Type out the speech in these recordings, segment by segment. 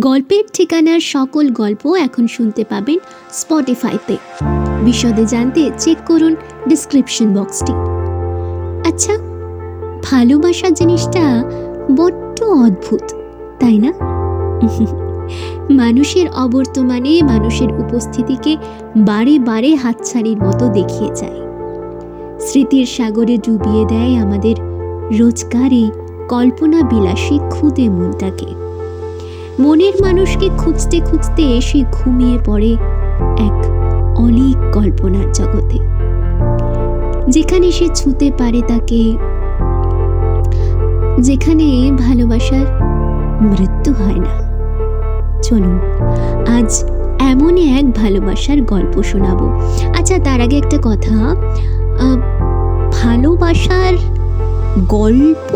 গল্পের ঠিকানার সকল গল্প এখন শুনতে পাবেন স্পটিফাইতে। বিশদে জানতে চেক করুন ডিসক্রিপশন বক্সটি। আচ্ছা ভালোবাসা জিনিসটা বড্ড অদ্ভুত, তাই না? মানুষের অবর্তমানে মানুষের উপস্থিতিকে বারে বারে হাতছাড়ির মতো দেখিয়ে যায়। স্মৃতির সাগরে ডুবিয়ে দেয় আমাদের রোজগারে কল্পনা বিলাসী খুদে মনটাকে। মনের মানুষকে খুঁজতে খুঁজতে এসে ঘুমিয়ে পড়ে এক অলিক কল্পনার জগতে, যেখানে সে ছুতে পারে তাকে, যেখানে ভালোবাসার মৃত্যু হয় না। চলুন, আজ এমনই এক ভালোবাসার গল্প শোনাবো। আচ্ছা তার আগে একটা কথা। ভালোবাসার গল্প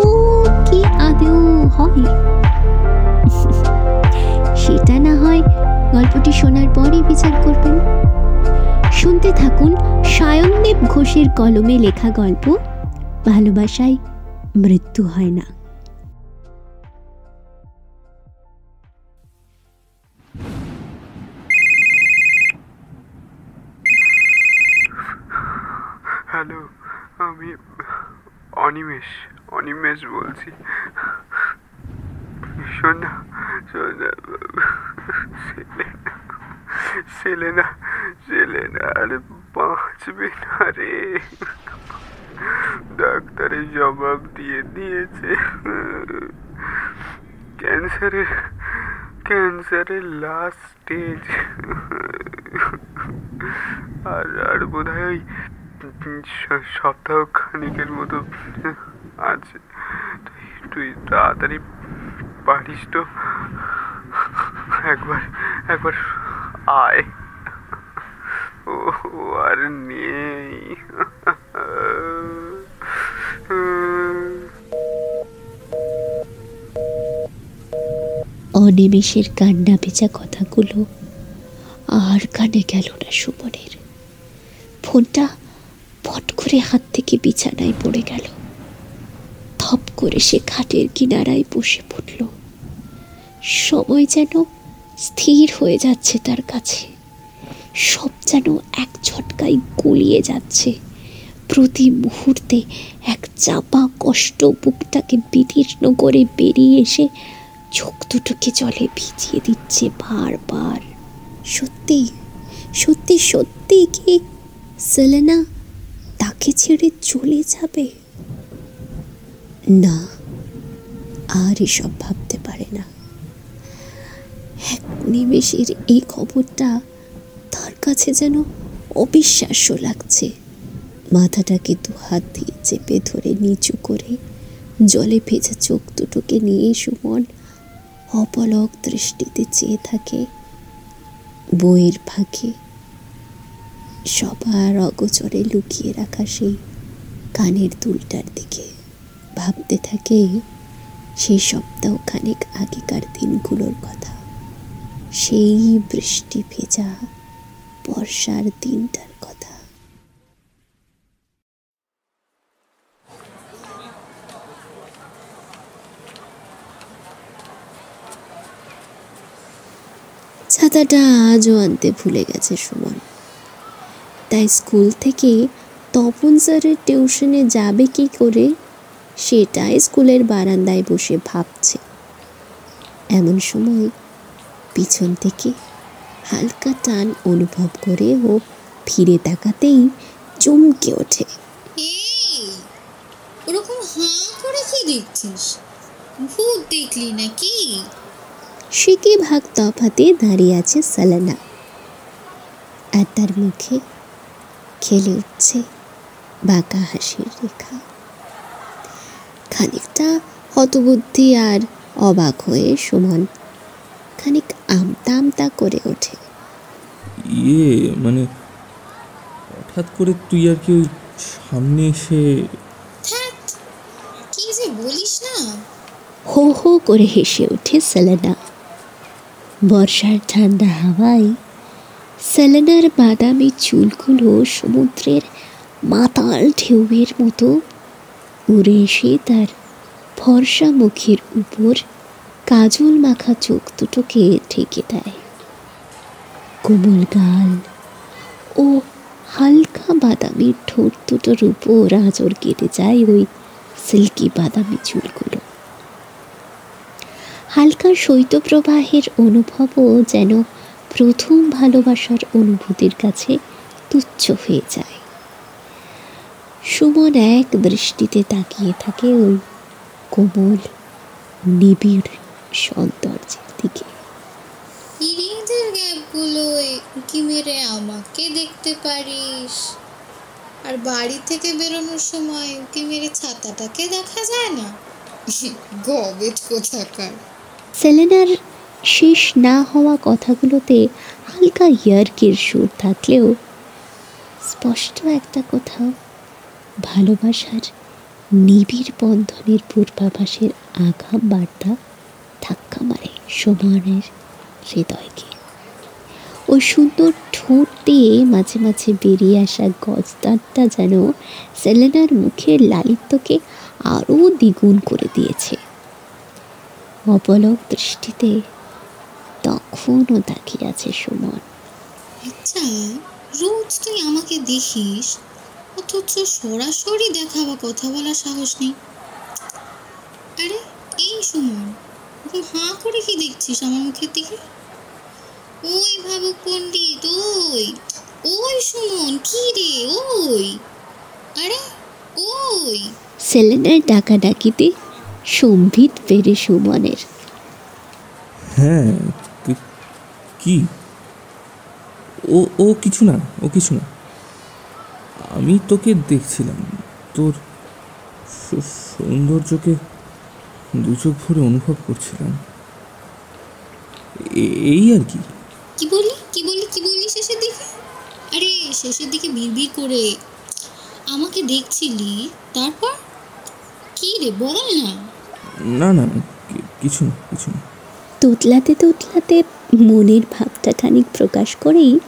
কি আদৌ হয়? সেটা না হয় গল্পটি শোনার পরই বিচার করবেন। শুনতে থাকুন সায়নদীপ ঘোষের কলমে লেখা গল্প, ভালোবাসায় মৃত্যু হয় না। হ্যালো, আমি অনিমেষ অনিমেষ বলছি। শোন না শোন না সেলেনা সেলেনা আরে বাঁচবে না রে ডাক্তারের জবাব দিয়ে দিয়েছে ক্যান্সারের ক্যান্সারের লাস্ট স্টেজ আর আর বোধ হয় ওই সপ্তাহ খানিকের মতো আছে তুই তাড়াতাড়ি পারিস তো একবার একবার আয়। ও, আর নেই। অনিমেষের কান্না ভেজা কথাগুলো আর কানে গেল না সুমনের। ফোনটা ফট করে হাত থেকে বিছানায় পড়ে গেল। থপ করে সে খাটের কিনারায় বসে পড়ল। সময় যেন স্থির হয়ে যাচ্ছে তার কাছে। সব যেন এক ঝটকায় গলিয়ে যাচ্ছে। প্রতি মুহূর্তে এক চাপা কষ্ট বুকটাকে বিদীর্ণ করে বেরিয়ে এসে চোখ দুটোকে জলে ভিজিয়ে দিচ্ছে বারবার। সত্যি সত্যি সত্যি কি সেলেনা তাকে ছেড়ে চলে যাবে? না, আর এসব ভাবতে পারে না। এক নিমেষের এই খবরটা তার কাছে যেন অবিশ্বাস্য লাগছে। মাথাটাকে দু হাত দিয়ে চেপে ধরে নিচু করে জলে ভেজা চোখ দুটোকে নিয়ে সুমন অপলক দৃষ্টিতে চেয়ে থাকে। বইয়ের ফাঁকে সবার অগোচরে লুকিয়ে রাখা সেই কানের দুলটার দিকে ভাবতে থাকে, সেই সপ্তাহ খানিক আগেকার দিনগুলোর কথা। সেই বৃষ্টি ভেজা বর্ষার দিনটার কথা। ছাতাটা আজও আনতে ভুলে গেছে সুমন। তাই স্কুল থেকে তপন স্যারের টিউশনে যাবে কি করে, সেটাই স্কুলের বারান্দায় বসে ভাবছে। এমন সময় পিছন থেকে হালকা টান অনুভব করে ও ফিরে তাকাতেই চমকে ওঠে। এই ওরকম হাঁ করে কি দেখছিস? ভূত দেখলি নাকি? সে ভাগ তফাতে দাঁড়িয়ে আছে সালানা। আর তার মুখে খেলে উঠছে বাঁকা হাসির রেখা। খানিকটা হতবুদ্ধি আর অবাক হয়ে সুমন খানিক আমতা করে ওঠে। ইয়ে মানে হঠাৎ করে তুই আর কি ওই সামনে এসে কি যে বলিস না। হো হো করে হেসে ওঠে সেলেনা। বর্ষার ঠান্ডা হাওয়ায় সেলেনার বাদামি চুলগুলো সমুদ্রের মাতাল ঢেউয়ের মতো উড়ে এসে তার ফর্সা মুখের উপর কাজল মাখা চোখ দুটোকে ঢেকে দেয়। কোমল গাল ও হালকা বাদামি ঠোঁট দুটোর উপর আজর কেটে যায় ওই সিল্কি বাদামি চুলগুলো। হালকা শৈত্যপ্রবাহের অনুভবও যেন প্রথম ভালোবাসার অনুভূতির কাছে তুচ্ছ হয়ে যায়। সুমন এক দৃষ্টিতে তাকিয়ে থাকে ওই কোমল, নিবিড় সৌন্দর্যের দিকে। গ্যাপগুলোয় উঁকি মেরে আমাকে দেখতে পারিস? আর বাড়ি থেকে বেরোনোর সময় উঁকি মেরে ছাতাটাকে দেখা যায় না? গবেট কোথাকার। সেলেনার শেষ না হওয়া কথাগুলোতে হালকা ইয়ার্কির সুর থাকলেও স্পষ্ট একটা কোথাও ভালোবাসার নিবিড় বন্ধনের পূর্বাভাসের আগাম বার্তা ধাক্কা মারে সমানের হৃদয়কে। ওই সুন্দর ঠোঁট দিয়ে মাঝে মাঝে বেরিয়ে আসা গজদাঁতটা যেন সেলেনার মুখের লালিত্যকে আরও দ্বিগুণ করে দিয়েছে। অপলক দৃষ্টিতে তখনও তাকিয়ে আছে সুমন। আচ্ছা রোজ তুই আমাকে দেখিস, অথচ সরাসরি দেখা বা কথা বলার সাহস নেই। আরে, এই সুমন হাঁ করে কি দেখছিস আমার মুখের দিকে? ওই ভাবুক পণ্ডিত ওই। ওই সুমন কি রে ওই? আরে ওই। সেলেনার ডাকাডাকিতে সম্ভিত পেরে সুমনের। হ্যাঁ কি- ও ও কিছু না ও কিছু না। আমি তোকে দেখছিলাম তোর সৌন্দর্যকে দু চোখ ভরে অনুভব করছিলাম। এই আর কি? কি বলি? কি বলি? কি বলি শেষের দিকে? আরে শেষের দিকে বিড়বিড় করে আমাকে দেখছিলি তারপর? কি রে বল না? না না কিছু না কিছু না। তোতলাতে তোতলাতে মনের ভাবটা খানিক প্রকাশ করেই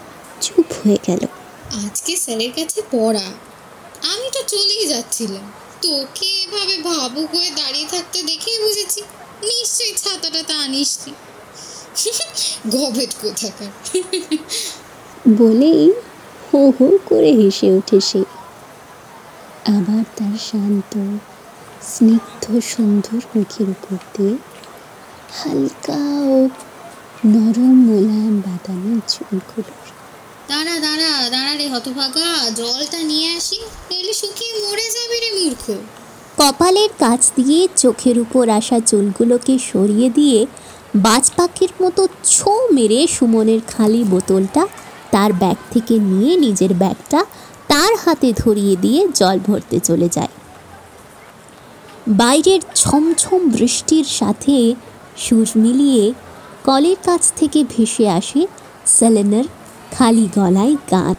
চুপ হয়ে গেল। আজকে স্যারের কাছে পড়া। আমি তো চলেই যাচ্ছিলাম। তোকে এভাবে ভাবুক হয়ে দাঁড়িয়ে থাকতে দেখেই বুঝেছি। নিশ্চয়ই ছাতাটা তা আনিসনি গবেট কোথাকার। বলেই হো হো করে হেসে ওঠে সে। আবার তার শান্ত স্নিগ্ধ সুন্দর মুখের উপর দিয়ে হালকা ও নরম মোলায়েম বাদামি চুলগুলোর দাঁড়া দাঁড়া দাঁড়া রে হতভাগা জলটা নিয়ে আসি নইলে শুকিয়ে মরে যাবি রে মূর্খ। কপালের কাছ দিয়ে চোখের উপর আসা চুলগুলোকে সরিয়ে দিয়ে বাজ পাখির মতো ছো মেরে সুমনের খালি বোতলটা তার ব্যাগ থেকে নিয়ে নিজের ব্যাগটা তার হাতে ধরিয়ে দিয়ে জল ভরতে চলে যায়। বাইরের ছমছম বৃষ্টির সাথে সুর মিলিয়ে কলের কাছ থেকে ভেসে আসে সেলেনার খালি গলায় গান।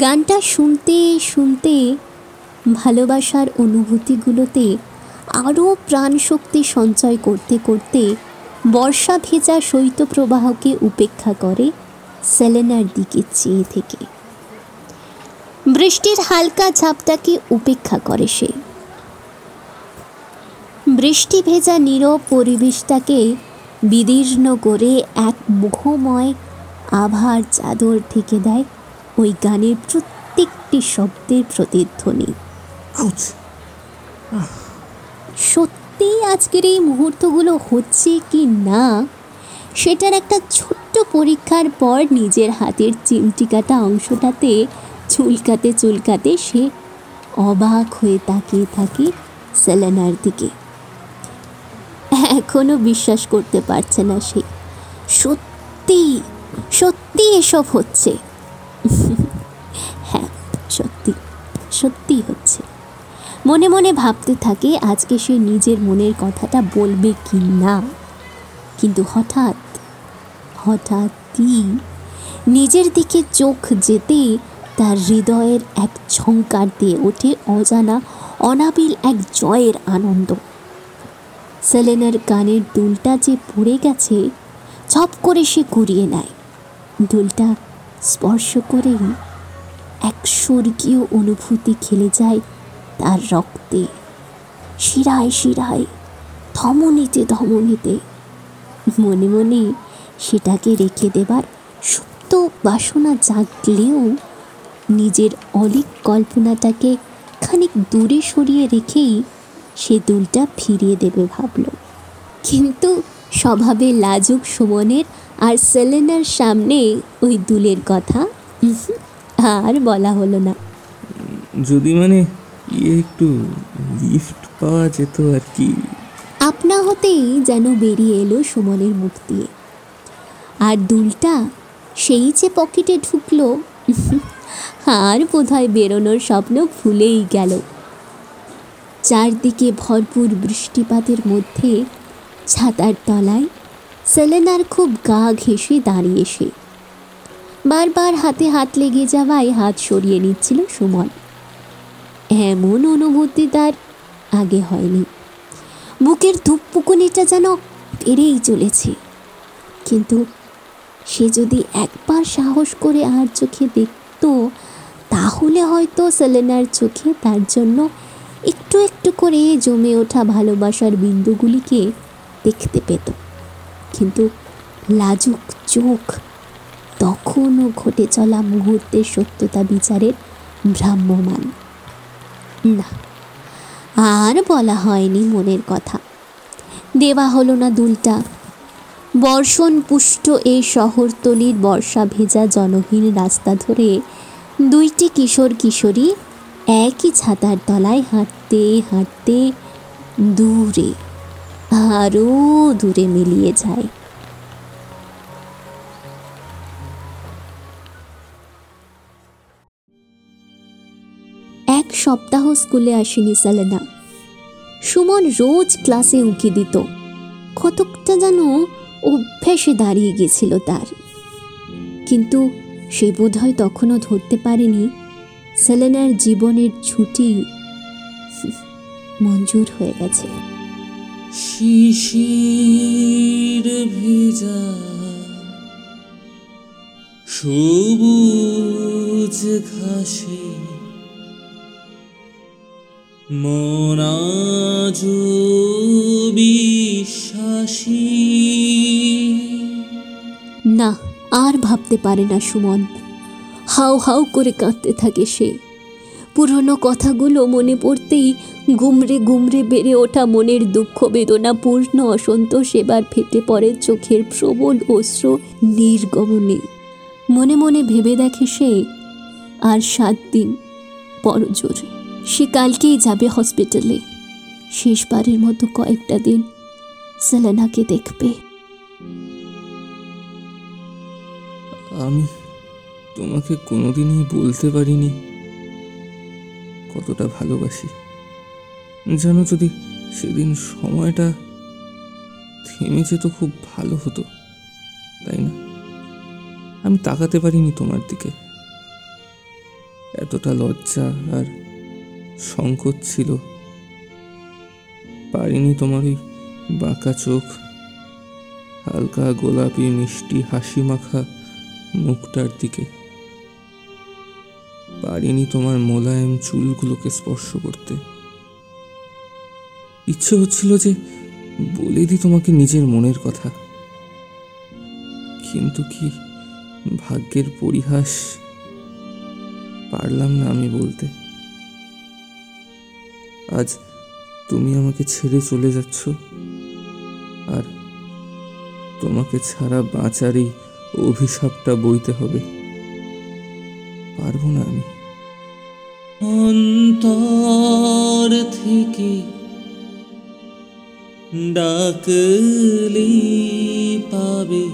গানটা শুনতে শুনতে ভালোবাসার অনুভূতিগুলোতে আরও প্রাণশক্তি সঞ্চয় করতে করতে বর্ষা ভেজা শৈত্যপ্রবাহকে উপেক্ষা করে সেলেনার দিকে চেয়ে থেকে। বৃষ্টির হালকা ঝাপটাকে উপেক্ষা করে সে। বৃষ্টি ভেজা নীরব পরিবেশটাকে বিদীর্ণ করে এক মোহময় আভার চাদর ঢেকে দেয় ওই গানের প্রত্যেকটি শব্দের প্রতিধ্বনি। আউচ। সত্যি আজকের এই মুহূর্তগুলো হচ্ছে কি না সেটার একটা ছোট্ট পরীক্ষার পর নিজের হাতের চিমটি কাটা অংশটাতে চুলকাতে চুলকাতে সে অবাক হয়ে তাকিয়ে থাকে সেলেনার দিকে। এখনও বিশ্বাস করতে পারছে না সে। সত্যি সত্যি এসব হচ্ছে। হ্যাঁ সত্যি সত্যি হচ্ছে। মনে মনে ভাবতে থাকে আজকে সে নিজের মনের কথাটা বলবে কি না কিন্তু হঠাৎ, হঠাৎই নিজের দিকে চোখ যেতে তার হৃদয়ের এক ঝঙ্কার দিয়ে ওঠে অজানা, অনাবিল এক জয়ের আনন্দ। সেলেনার কানের দুলটা যে পড়ে গেছে ঝপ করে সে কুড়িয়ে নেয়। দুলটা স্পর্শ করেই এক স্বর্গীয় অনুভূতি খেলে যায় তার রক্তে। শিরায় শিরায়, ধমনীতে ধমনীতে, মনে মনে সেটাকে রেখে দেবার সুপ্ত বাসনা জাগলেও নিজের অলিক কল্পনাটাকে খানিক দূরে সরিয়ে রেখেই সে দুলটা ফিরিয়ে দেবে ভাবল। কিন্তু স্বভাবে লাজুক সুমনের আর সেলেনার সামনে ওই দুলের কথা। আর বলা হলো না। যদি মানে ইয়ে একটু লিফট পাওয়া যেত আর কি। আপনা হতেই যেন বেরিয়ে এলো সুমনের মুখ দিয়ে। আর দুলটা সেই যে পকেটে ঢুকলো আর বোধহয় বেরোনোর স্বপ্ন ভুলেই গেল। চারদিকে ভরপুর বৃষ্টিপাতের মধ্যে ছাতার তলায় সেলেনার খুব গা ঘেঁষে দাঁড়িয়ে সে। বারবার হাতে হাত লেগে যাওয়ায় হাত সরিয়ে নিচ্ছিল সুমন। এমন অনুভূতি তার আগে হয়নি। বুকের ধূপপুকুনিটা যেন বেড়েই চলেছে। কিন্তু সে যদি একবার সাহস করে আর চোখে দেখত, তাহলে হয়তো সেলেনার চোখে তার জন্য একটু একটু করে জমে ওঠা ভালোবাসার বিন্দুগুলিকে দেখতে পেত। কিন্তু লাজুক চোখ তখনও ঘটে চলা মুহূর্তের সত্যতা বিচারের ভ্রাম্যমান। না, আর বলা হয়নি মনের কথা। দেওয়া হলো না দুলটা। বর্ষণ পুষ্ট এই শহরতলির বর্ষা ভেজা জনহীন রাস্তা ধরে দুইটি কিশোর কিশোরী একই ছাতার তলায় হাঁটতে হাঁটতে দূরে আরও দূরে মিলিয়ে যায়। এক সপ্তাহ স্কুলে আসেনি সালেনা। সুমন রোজ ক্লাসে উঁকি দিত। কতকটা যেন অভ্যাসে দাঁড়িয়ে গেছিল তার। কিন্তু সে বোধহয় তখনও ধরতে পারেনি সেলেনার জীবনের ছুটি। মঞ্জুর হয়ে গেছে। শিশির ভেজা, সবুজ ঘাসে। মনাজ না, আর ভাবতে পারে না সুমন। হাউ হাউ করে কাঁদতে থাকে সে। পুরনো কথাগুলো মনে পড়তেই গুমরে গুমরে বেড়ে ওঠা মনের দুঃখ বেদনা, পূর্ণ অসন্তোষ এবার ফেটে পড়ে চোখের প্রবল অস্ত্র নির্গমনে। মনে মনে ভেবে দেখে সে, আর সাত দিন পরজোর সে কালকেই যাবে হসপিটালে। শেষবারের মতো কয়েকটা দিন সেলেনাকে দেখবে। আমি তোমাকে কোনোদিনই বলতে পারিনি কতটা ভালোবাসি। জানো যদি সেদিন সময়টা থেমে যেত খুব ভালো হতো, তাই না? আমি তাকাতে পারিনি তোমার দিকে। এতটা লজ্জা আর সংকোচ ছিল। পারিনি তোমার ওই বাঁকা চোখ, হালকা গোলাপি মিষ্টি হাসি মাখা মুখটার দিকে। পারিনি তোমার মোলায়েম চুলগুলোকে স্পর্শ করতে। ইচ্ছে হচ্ছিল যে বলে দিই তোমাকে নিজের মনের কথা। কিন্তু কি ভাগ্যের পরিহাস পারলাম না আমি বলতে। আজ তুমি আমাকে ছেড়ে চলে যাচ্ছ, আর তোমাকে ছাড়া বাঁচারই অভিশাপটা বইতে হবে। পারব না আমি। অন্তর থেকে ডাকলি পাবে।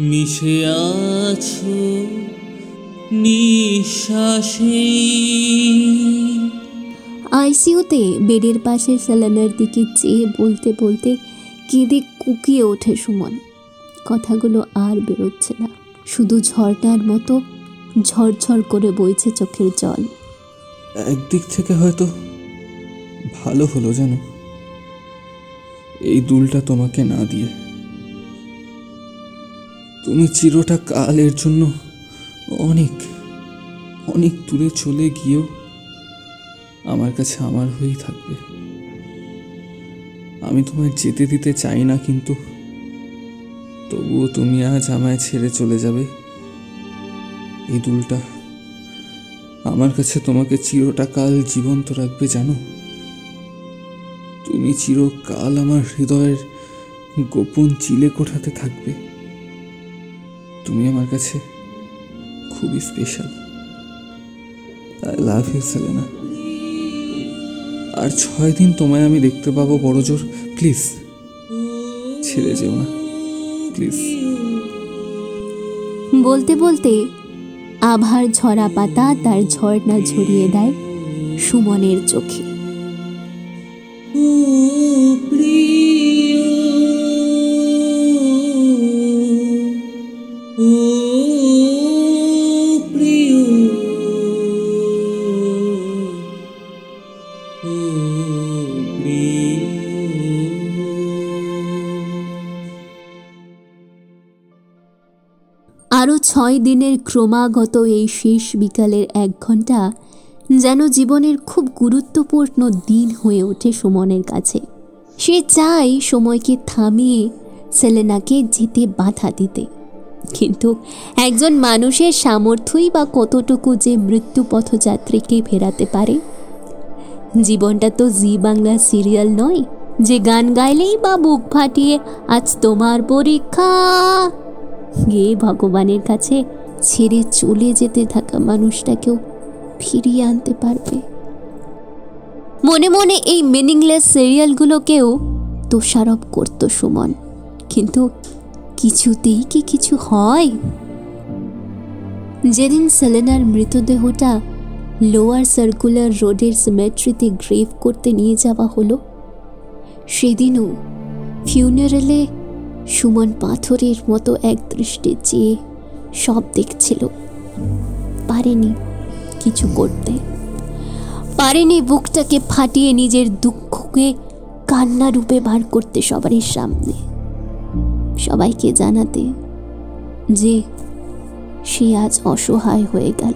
মিশে আছো নিঃশ্বাসেই আইসিইউতে বেডের পাশে সেলেনার দিকে চেয়ে বলতে বলতে কেঁদে কুকিয়ে ওঠে সুমন। কথাগুলো আর বেরোচ্ছে না। শুধু ঝর্ণার মতো ঝরঝর করে বইছে চোখের জল। একদিক থেকে হয়তো ভালো হলো জানো এই দুলটা তোমাকে না দিয়ে। তুমি চিরটা কালের জন্য অনেক অনেক দূরে চলে গিয়েও আমার কাছে আমার হয়েই থাকবে। আমি তোমায় যেতে দিতে চাই না কিন্তু তবুও তুমি আজ আমায় ছেড়ে চলে যাবে। এই দুলটা আমার কাছে তোমাকে চিরটা কাল জীবন্ত রাখবে জানো? তুমি চিরকাল আমার হৃদয়ের গোপন চিলে কোঠাতে থাকবে। তুমি আমার কাছে খুবই special I love you Selena আর ছয় দিন তোমায় আমি দেখতে পাবো, বড় জোর। প্লিজ ছেড়ে যেও না। প্লিজ বলতে বলতে আভার ঝরা পাতা তার ঝর্ণা ঝরিয়ে দেয় সুমনের চোখে। ছয় দিনের ক্রমাগত এই শেষ বিকালের এক ঘণ্টা যেন জীবনের খুব গুরুত্বপূর্ণ দিন হয়ে ওঠে সুমনের কাছে। সে চায় সময়কে থামিয়ে সেলেনাকে যেতে বাধা দিতে। কিন্তু একজন মানুষের সামর্থ্যই বা কতটুকু যে মৃত্যু পথযাত্রীকে ফেরাতে পারে? জীবনটা তো জি বাংলা সিরিয়াল নয়, যে গান গাইলেই বা বুক ফাটিয়ে আজ তোমার পরীক্ষা। গিয়ে ভগবানের কাছে ছেড়ে চলে যেতে থাকা মানুষটাকেও ফিরিয়ে আনতে পারবে। মনে মনে এই মিনিংলেস সিরিয়ালগুলোকেও দোষারোপ করত সুমন। কিন্তু কিছুতেই কি কিছু হয়? যেদিন সেলেনার মৃতদেহটা লোয়ার সার্কুলার রোডের সিমেট্রিতে গ্রেভ করতে নিয়ে যাওয়া হলো, সেদিনও ফিউনারেলে সুমন পাথরের মতো এক দৃষ্টি চেয়ে সব দেখছিল। পারেনি কিছু করতে। পারেনি বুকটাকে ফাটিয়ে নিজের দুঃখকে কান্না রূপে বার করতে সবারই সামনে। সবাইকে জানাতে যে সে আজ অসহায় হয়ে গেল।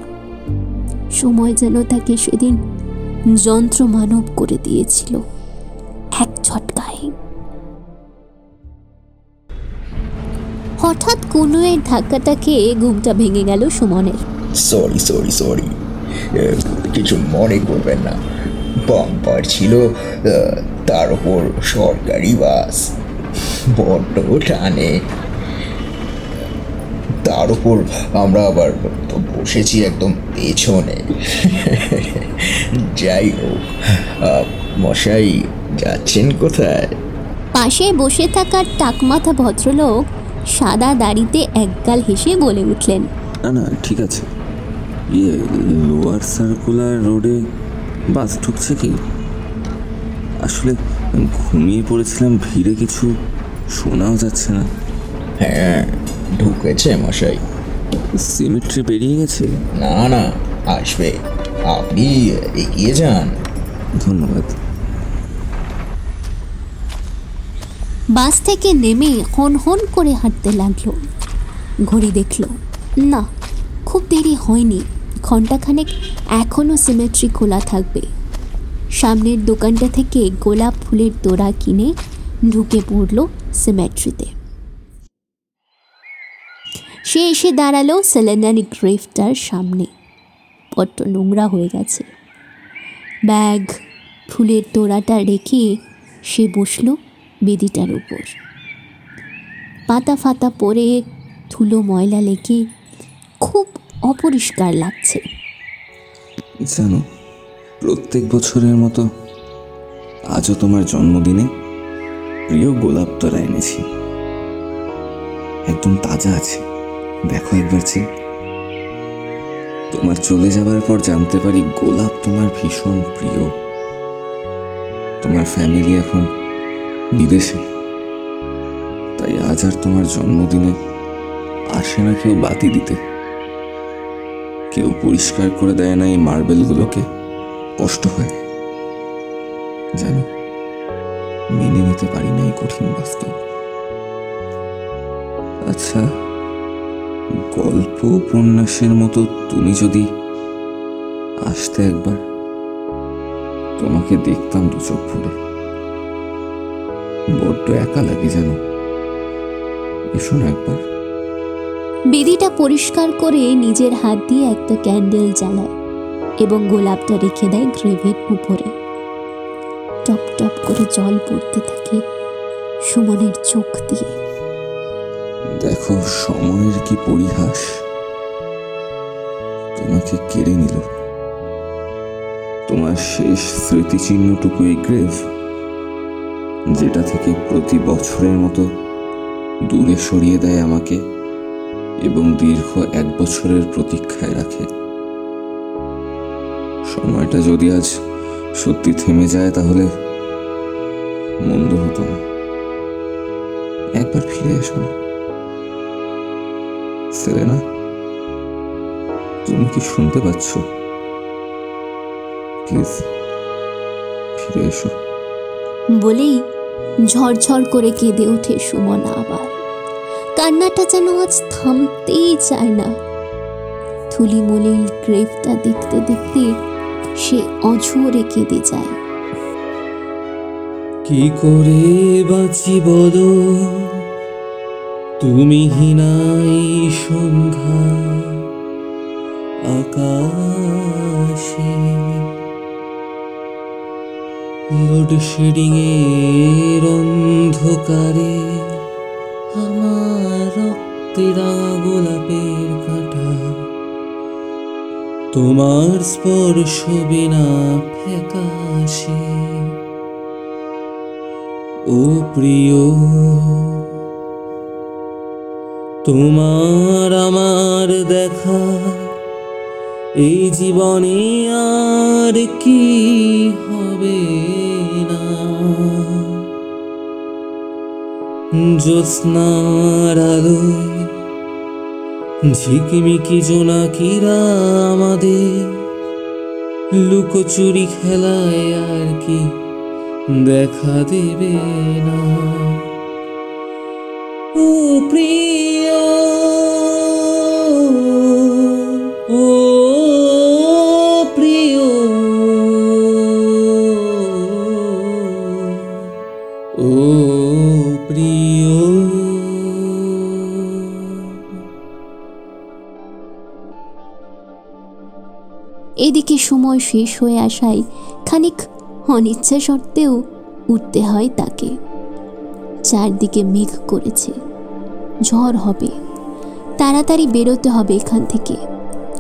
সময় যেন তাকে সেদিন যন্ত্র মানব করে দিয়েছিল। এক ঝটকায়। হঠাৎ কুনুয়ের ধাক্কাটা খেয়ে ঘুমটা ভেঙে গেল সুমনের। সরি সরি সরি কিছু মনে করবেন না। বাম্পার ছিল তার উপর সরকারি বাস। বড্ড টানে। তার উপর আমরা আবার বসেছি একদম পেছনে। যাই হোক মশাই যাচ্ছেন কোথায়? পাশে বসে থাকা টাকমাথা ভদ্রলোক সাদা দাড়িতে একগাল হেসে বলে উঠলেন না না ঠিক আছে। ইয়ে লোয়ার সার্কুলার রোডে বাস ঢুকছে কি? আসলে ঘুমিয়ে পড়েছিলাম ভিড়ে কিছু শোনাও যাচ্ছে না। হ্যাঁ ঢুকেছে মশাই। সিমেট্রি বেরিয়ে গেছে? না না আসবে। আপনি এগিয়ে যান। ধন্যবাদ। বাস থেকে নেমে হন হন করে হাঁটতে লাগল। ঘড়ি দেখল, না, খুব দেরি হয়নি। ঘন্টাখানেক এখনও সিমেট্রি খোলা থাকবে। সামনের দোকানটা থেকে গোলাপ ফুলের তোড়া কিনে ঢুকে পড়ল সিমেট্রিতে। সে এসে দাঁড়াল সেলেনার গ্রেফটার সামনে। বড্ড নোংরা হয়ে গেছে। ব্যাগ, ফুলের তোড়াটা রেখে সে বসল। বেদিটার উপর। পাতা ফাতা পরে ধুলো ময়লা লেগে খুব অপরিষ্কার লাগছে। জানো, প্রত্যেক বছরের মতো আজও তোমার জন্মদিনে প্রিয় গোলাপ তোরা এনেছি। একদম তাজা আছে, দেখো একবার চেয়ে তোমার চলে যাবার পর জানতে পারি গোলাপ তোমার ভীষণ প্রিয়। তোমার ফ্যামিলি এখন বিদেশে। তাই আজ আর তোমার জন্মদিনে আসে না কেউ বাতি দিতে। কেউ পরিষ্কার করে দেয় না এই মার্বেলগুলোকে। কষ্ট হয়। জানি, মেনে নিতে পারি না এই কঠিন বাস্তব। আচ্ছা গল্প উপন্যাসের মতো তুমি যদি আসতে একবার, তোমাকে দেখতাম দু চোখ ভরে বড্ড একা লাগে যেন এসো না একবার। বেদিটা পরিষ্কার করে নিজের হাত দিয়ে একটা ক্যান্ডেল জ্বালায় এবং গোলাপটা রেখে দেয় গ্রেভের উপরে। টপ টপ করে জল পড়তে থাকে সুমনের চোখ দিয়ে। দেখো সময়ের কি পরিহাস? তোমাকে কেড়ে নিল। তোমার শেষ স্মৃতিচিহ্নটুকু এই গ্রেভ যেটা থেকে প্রতি বছরের মতো দূরে সরিয়ে দেয় আমাকে এবং দীর্ঘ এক বছরের প্রতীক্ষায় রাখে। সময়টা যদি আজ সত্যি থেমে যায় তাহলে মন্দ হতো না। একবার ফিরে এসো না। সেলেনা তুমি কি শুনতে পাচ্ছ? প্লিজ, ফিরে এসো। বলেই ঝরঝর করে কেঁদে ওঠে সুমন আবার। কান্নাটা যেন আজ থামতেই চায় না। থুলিমলির গ্রেভটা দেখতে দেখতে সে অঝরে কেঁদে যায়। কি করে বাঁচি বলো? তুমি হিনাই সন্ধ্যা আকাশে। লোডশেডিং এর অন্ধকারে আমার রক্তে রাঙা গোলাপের কাঁটা। তোমার স্পর্শ বিনা ফ্যাকাশে। ও প্রিয়, তোমার আমার দেখা, এই জীবনে আর কি হবে? জ্যোৎস্নার আলোয় ঝিকিমিকি জোনাকিরা আমাদের। লুকোচুরি খেলায় আর কি দেখা দেবে না। ও প্রিয় এদিকে সময় শেষ হয়ে আসায় খানিক অনিচ্ছা সত্ত্বেও উঠতে হয় তাকে। চারদিকে মেঘ করেছে। ঝড় হবে। তাড়াতাড়ি বেরোতে হবে এখান থেকে।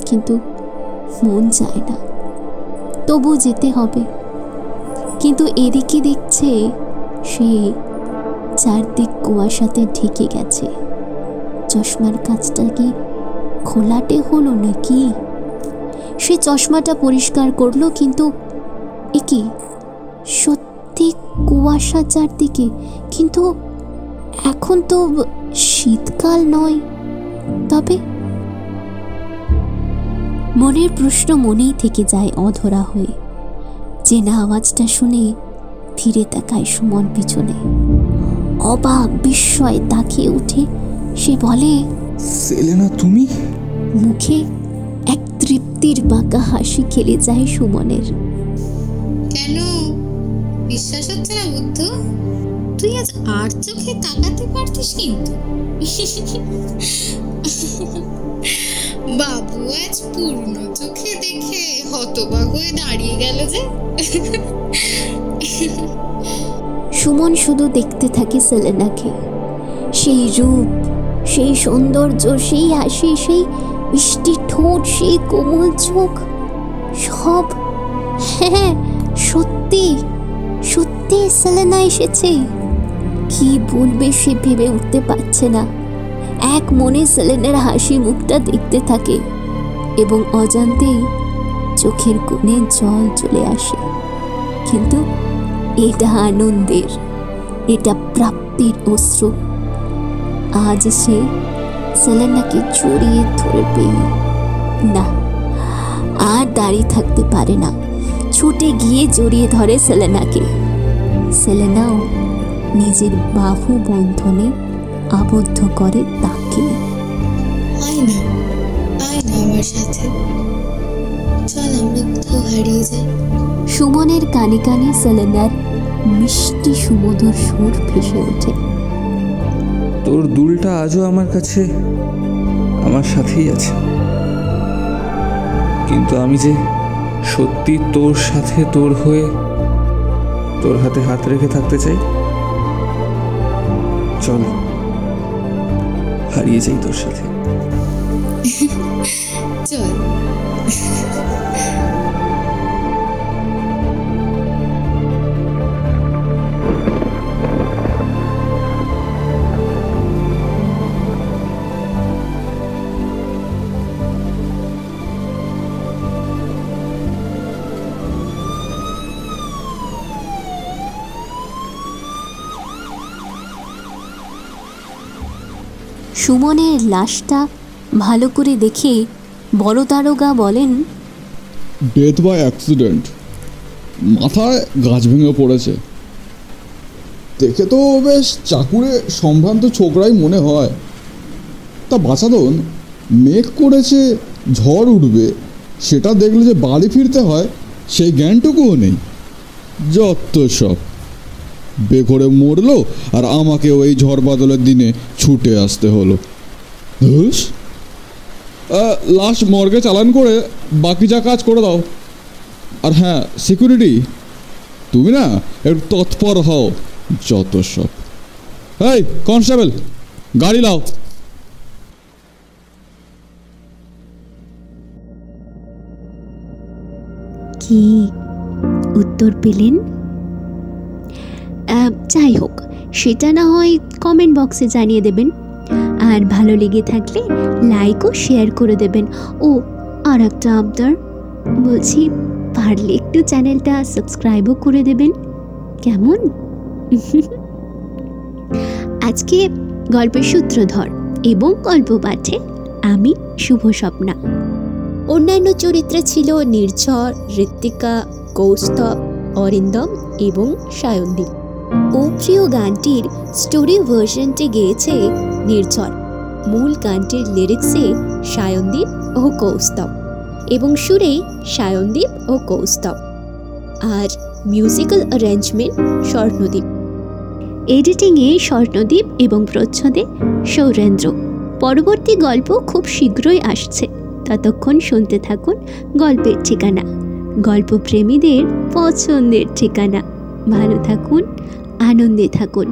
কিন্তু মন চায় না। তবু যেতে হবে। কিন্তু এদিকে দেখছে সে চারদিক কুয়াশাতে ঢেকে গেছে। চশমার কাজটা কি খোলাটে হলো নাকি? সে চশমাটা পরিষ্কার করল কিন্তু এ কি সত্যি কুয়াশা চারদিকে কিন্তু এখন তো শীতকাল নয়। তবে মনের প্রশ্ন মনেই থেকে যায় অধরা হয়ে। চেনা আওয়াজটা শুনে ফিরে তাকায় সুমন পিছনে। অবাক বিস্ময় তাকিয়ে উঠে সে বলে সেলেনা তুমি? মুখে এক তৃপ্তির বাঁকা হাসি খেলে যায় সুমনের। কেন? বিশ্বাস হচ্ছে না বুদ্ধ? তুই আজ আর চোখে তাকাতে পারতিস কিন্তু। বাবু আজ পূর্ণ চোখে দেখে হতবাক হয়ে দাঁড়িয়ে গেল যে। সুমন শুধু দেখতে থাকে সেলেনাকে। সেই রূপ সেই সৌন্দর্য সেই হাসি সেই মিষ্টি ঠোঁট, সেই কোমল চোখ, সব। হ্যাঁ সত্যি সত্যি সেলেনা এসেছে। কি বলবে সে ভেবে উঠতে পারছে না। এক মনে সেলেনের হাসি মুখটা দেখতে থাকে এবং অজান্তেই চোখের কোণে জল চলে আসে। কিন্তু এটা আনন্দের, এটা প্রাপ্তির অশ্রু। আজ সে সেলেনাকে জড়িয়ে ধরবে না আর দাঁড়িয়ে থাকতে পারে না। ছুটে গিয়ে জড়িয়ে ধরে সেলেনাকে। সেলেনাও নিজের বাহু বন্ধনে আবদ্ধ করে তাকে। আয় না আয় না আমার সাথে। চল আমরা কোথাও হারিয়ে যাই। সুমনের কানে কানে সেলেনার মিষ্টি সুমধুর সুর ভেসে ওঠে। তোর দুলটা আজও আমার কাছে, আমার সাথেই আছে। কিন্তু আমি যে সত্যি তোর সাথে তোর হয়ে তোর হাতে হাত রেখে থাকতে চাই, চল, হারিয়ে যাই তোর সাথে। চল। সুমনের লাশটা ভালো করে দেখে বড় দারোগা বলেন ডেথ বাই অ্যাক্সিডেন্ট মাথায় গাছ ভেঙে পড়েছে। দেখে তো বেশ চাকুরে সম্ভ্রান্ত ছোকরাই মনে হয়। তা বাঁচাদন মেঘ করেছে ঝড় উঠবে, সেটা দেখলে যে বাড়ি ফিরতে হয়, সেই জ্ঞানটুকুও নেই। যত সব। বেঘরে মরলো আর আমাকেও এই ঝড় বাদলের দিনে ছুটে আসতে হলো। ধুস। লাস্ট মর্গে চালান করে বাকি যা কাজ করে দাও। আর হ্যাঁ সিকিউরিটি। তুমি না একটু তৎপর হও, যত সব। এই, কনস্টেবল, গাড়ি লাও কি উত্তর পেলেন? যাই হোক, সেটা না হয় কমেন্ট বক্সে জানিয়ে দেবেন। আর ভালো লেগে থাকলে লাইক ও শেয়ার করে দেবেন। ও আর একটা আবদার বলছি, পারলে একটু চ্যানেলটা সাবস্ক্রাইবও করে দেবেন। কেমন? আজকে গল্পের সূত্রধর এবং গল্প পাঠে আমি, শুভ স্বপ্না। অন্যান্য চরিত্রে ছিল নির্ঝর, ঋত্বিকা, কৌস্তব, অরিন্দম এবং সায়নদীপ ও প্রিয় গানটির স্টোরি ভার্সনটি গেয়েছে নির্ঝর। মূল গানটির লিরিক্সে সায়নদীপ ও কৌস্তব এবং সুরে সায়নদীপ ও কৌস্তব। আর মিউজিক্যাল অ্যারেঞ্জমেন্ট স্বর্ণদীপ। এডিটিংয়ে স্বর্ণদীপ এবং প্রচ্ছদে সৌরেন্দ্র। পরবর্তী গল্প খুব শীঘ্রই আসছে। ততক্ষণ শুনতে থাকুন গল্পের ঠিকানা। গল্পপ্রেমীদের পছন্দের ঠিকানা। ভালো থাকুন আনন্দে থাকুন